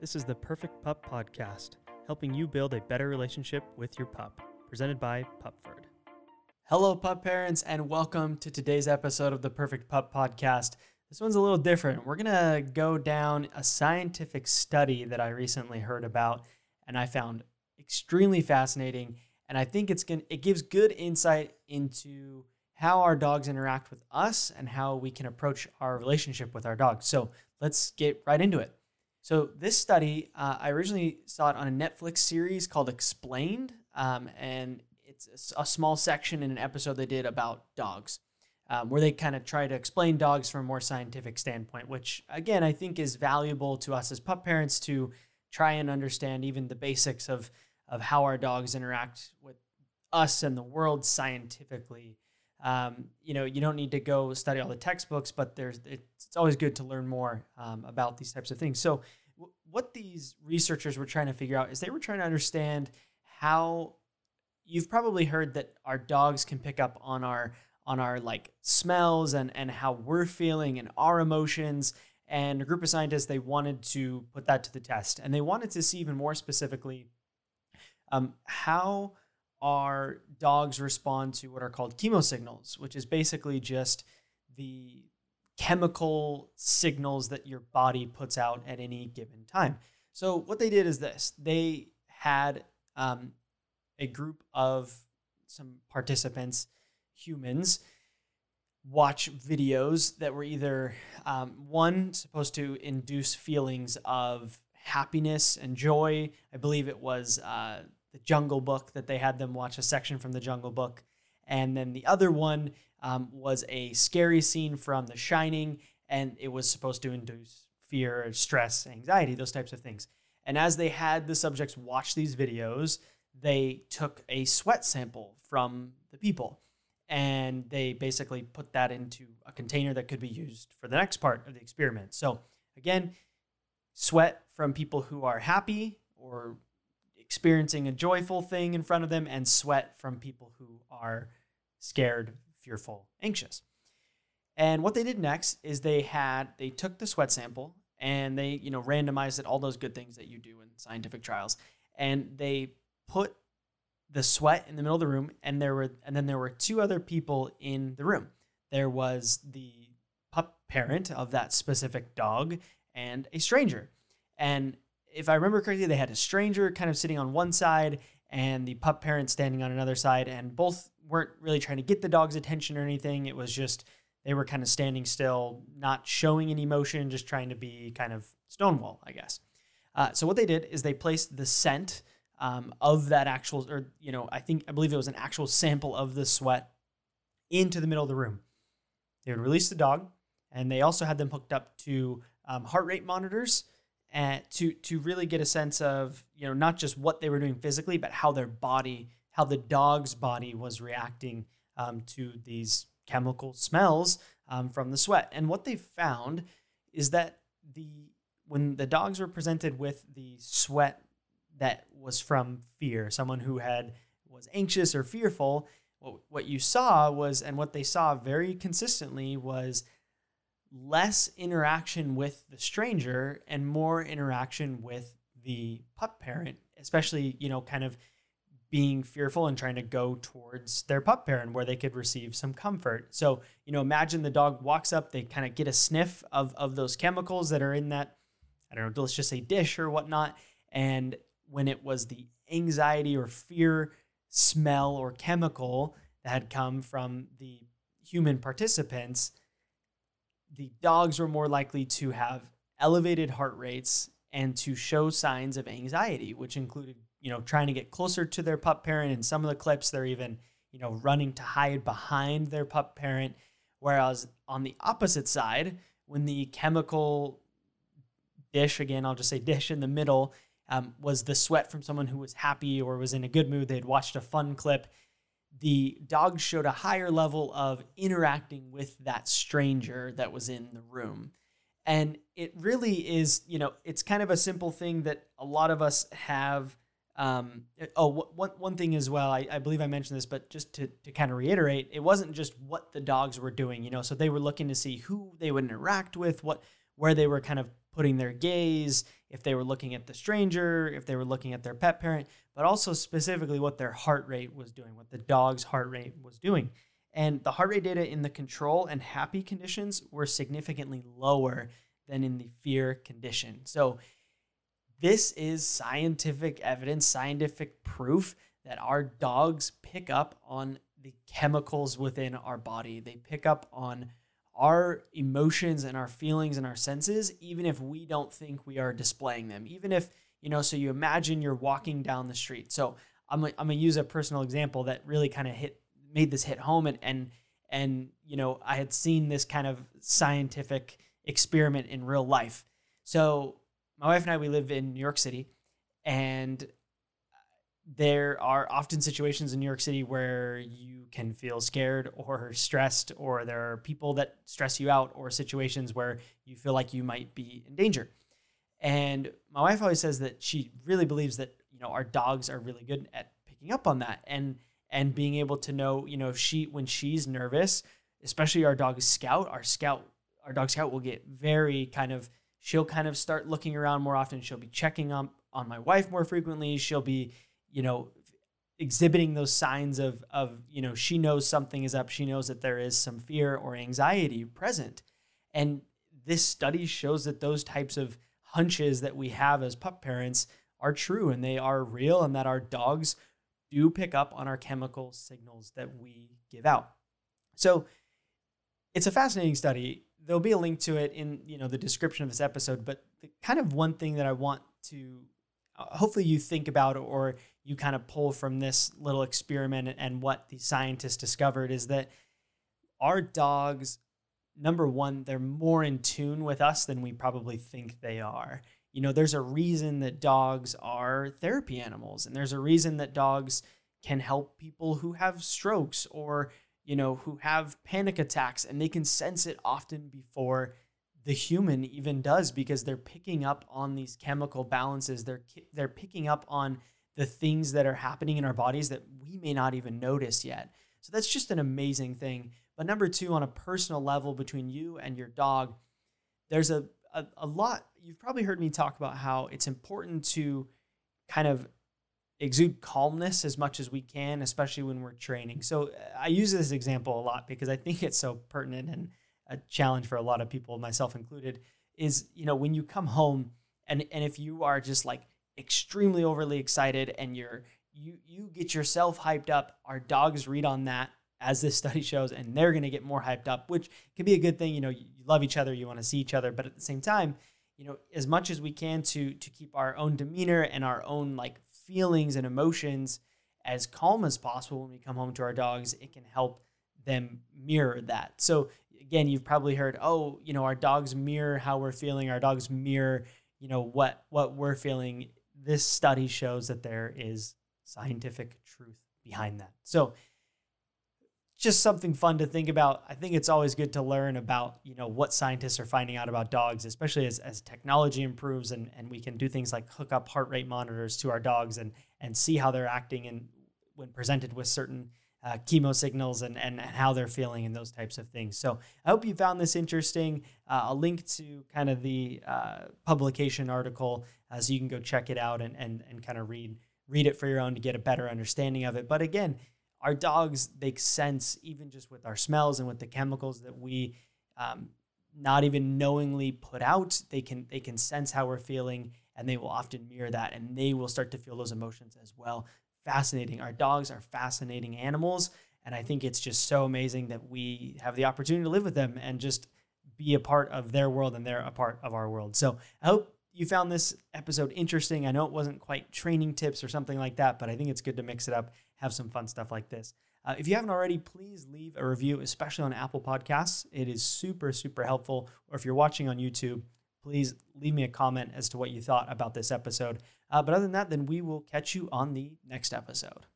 This is the Perfect Pup Podcast, helping you build a better relationship with your pup. Presented by Pupford. Hello, pup parents, and welcome to today's episode of the Perfect Pup Podcast. This one's a little different. We're going to go down a scientific study that I recently heard about and I found extremely fascinating. And I think it's going it gives good insight into how our dogs interact with us and how we can approach our relationship with our dogs. So let's get right into it. So this study, uh, I originally saw it on a Netflix series called Explained, um, and it's a, small section in an episode they did about dogs, um, where they kind of try to explain dogs from a more scientific standpoint, which again I think is valuable to us as pup parents to try and understand even the basics of of how our dogs interact with us and the world scientifically. Um, you know, you don't need to go study all the textbooks, but there's it's always good to learn more um, about these types of things. So, w- what these researchers were trying to figure out is they were trying to understand how you've probably heard that our dogs can pick up on our on our like smells and and how we're feeling and our emotions and a group of scientists they wanted to put that to the test and they wanted to see even more specifically um, how our dogs respond to what are called chemosignals, which is basically just the chemical signals that your body puts out at any given time. So, what they did is this they had um, a group of some participants, humans, watch videos that were either um, one supposed to induce feelings of happiness and joy. I believe it was uh, the Jungle Book that they had them watch a section from the Jungle Book. And then the other one um, was a scary scene from The Shining, and it was supposed to induce fear, stress, anxiety, those types of things. And as they had the subjects watch these videos, they took a sweat sample from the people and they basically put that into a container that could be used for the next part of the experiment. So, again, sweat from people who are happy or experiencing a joyful thing in front of them and sweat from people who are scared, fearful, anxious. And what they did next is they had they took the sweat sample and they, you know, randomized it all those good things that you do in scientific trials and they put the sweat in the middle of the room and there were and then there were two other people in the room. There was the pup parent of that specific dog and a stranger. And if I remember correctly, they had a stranger kind of sitting on one side and the pup parent standing on another side, and both weren't really trying to get the dog's attention or anything. It was just they were kind of standing still, not showing any emotion, just trying to be kind of stonewall, I guess. Uh, so what they did is they placed the scent um, of that actual, or you know, I think I believe it was an actual sample of the sweat into the middle of the room. They would release the dog, and they also had them hooked up to um, heart rate monitors and to to really get a sense of you know not just what they were doing physically, but how their body, how the dog's body was reacting um, to these chemical smells um, from the sweat. And what they found is that the when the dogs were presented with the sweat that was from fear, someone who had was anxious or fearful, what, what you saw was, and what they saw very consistently was less interaction with the stranger and more interaction with the pup parent, especially, you know, kind of being fearful and trying to go towards their pup parent where they could receive some comfort. So, you know, imagine the dog walks up, they kind of get a sniff of, of those chemicals that are in that, I don't know, let's just say dish or whatnot. And when it was the anxiety or fear smell or chemical that had come from the human participants, the dogs were more likely to have elevated heart rates and to show signs of anxiety, which included, you know, trying to get closer to their pup parent. In some of the clips, they're even, you know, running to hide behind their pup parent. Whereas on the opposite side, when the chemical dish, again, I'll just say dish in the middle, um, was the sweat from someone who was happy or was in a good mood. They'd watched a fun clip the dog showed a higher level of interacting with that stranger that was in the room. And it really is, you know, it's kind of a simple thing that a lot of us have. Um, oh, one, one thing as well, I, I believe I mentioned this, but just to, to kind of reiterate, it wasn't just what the dogs were doing, you know, so they were looking to see who they would interact with, what, where they were kind of putting their gaze, if they were looking at the stranger, if they were looking at their pet parent, but also specifically what their heart rate was doing, what the dog's heart rate was doing. And the heart rate data in the control and happy conditions were significantly lower than in the fear condition. So, this is scientific evidence, scientific proof that our dogs pick up on the chemicals within our body. They pick up on our emotions and our feelings and our senses, even if we don't think we are displaying them. Even if, you know, so you imagine you're walking down the street. So I'm, I'm gonna use a personal example that really kind of hit, made this hit home. And, and, and, you know, I had seen this kind of scientific experiment in real life. So my wife and I, we live in New York City and there are often situations in New York City where you can feel scared or stressed, or there are people that stress you out, or situations where you feel like you might be in danger. And my wife always says that she really believes that you know our dogs are really good at picking up on that and and being able to know you know if she when she's nervous, especially our dog Scout, our Scout, our dog Scout will get very kind of she'll kind of start looking around more often. She'll be checking up on my wife more frequently. She'll be you know, exhibiting those signs of of you know she knows something is up she knows that there is some fear or anxiety present and this study shows that those types of hunches that we have as pup parents are true and they are real and that our dogs do pick up on our chemical signals that we give out. So it's a fascinating study. There'll be a link to it in you know the description of this episode but the kind of one thing that i want to uh, hopefully you think about or you kind of pull from this little experiment and what the scientists discovered is that our dogs number one they're more in tune with us than we probably think they are. You know there's a reason that dogs are therapy animals and there's a reason that dogs can help people who have strokes or you know who have panic attacks and they can sense it often before the human even does because they're picking up on these chemical balances. They're they're picking up on the things that are happening in our bodies that we may not even notice yet. So that's just an amazing thing but number 2 on a personal level between you and your dog there's a a, a lot you've probably heard me talk about how it's important to kind of exude calmness as much as we can especially when we're training. So uh, i use this example a lot because i think it's so pertinent and a challenge for a lot of people, myself included, is you know when you come home and and if you are just like extremely overly excited and you're you you get yourself hyped up, our dogs read on that as this study shows, and they're going to get more hyped up, which can be a good thing. You know, you, love each other, you want to see each other, but at the same time, you know, as much as we can to to keep our own demeanor and our own like feelings and emotions as calm as possible when we come home to our dogs, it can help them mirror that. So again, you've probably heard, oh, you know, our dogs mirror how we're feeling. Our dogs mirror, you know, what what we're feeling. This study shows that there is scientific truth behind that. So just something fun to think about. I think it's always good to learn about, you know, what scientists are finding out about dogs, especially as, as technology improves and, and we can do things like hook up heart rate monitors to our dogs and and see how they're acting and when presented with certain uh, chemo signals and, and how they're feeling and those types of things. So I hope you found this interesting. Uh, I'll link to kind of the uh, publication article uh, so you can go check it out and, and, and kind of read read it for your own to get a better understanding of it. But again, our dogs make sense even just with our smells and with the chemicals that we um, not even knowingly put out. They can they can sense how we're feeling and they will often mirror that and they will start to feel those emotions as well fascinating. Our dogs are fascinating animals. And I think it's just so amazing that we have the opportunity to live with them and just be a part of their world and they're a part of our world. So I hope you found this episode interesting. I know it wasn't quite training tips or something like that, but I think it's good to mix it up, have some fun stuff like this. Uh, if you haven't already, please leave a review, especially on Apple Podcasts. It is super, super helpful. Or if you're watching on YouTube, please leave me a comment as to what you thought about this episode. Uh, but other than that, then we will catch you on the next episode.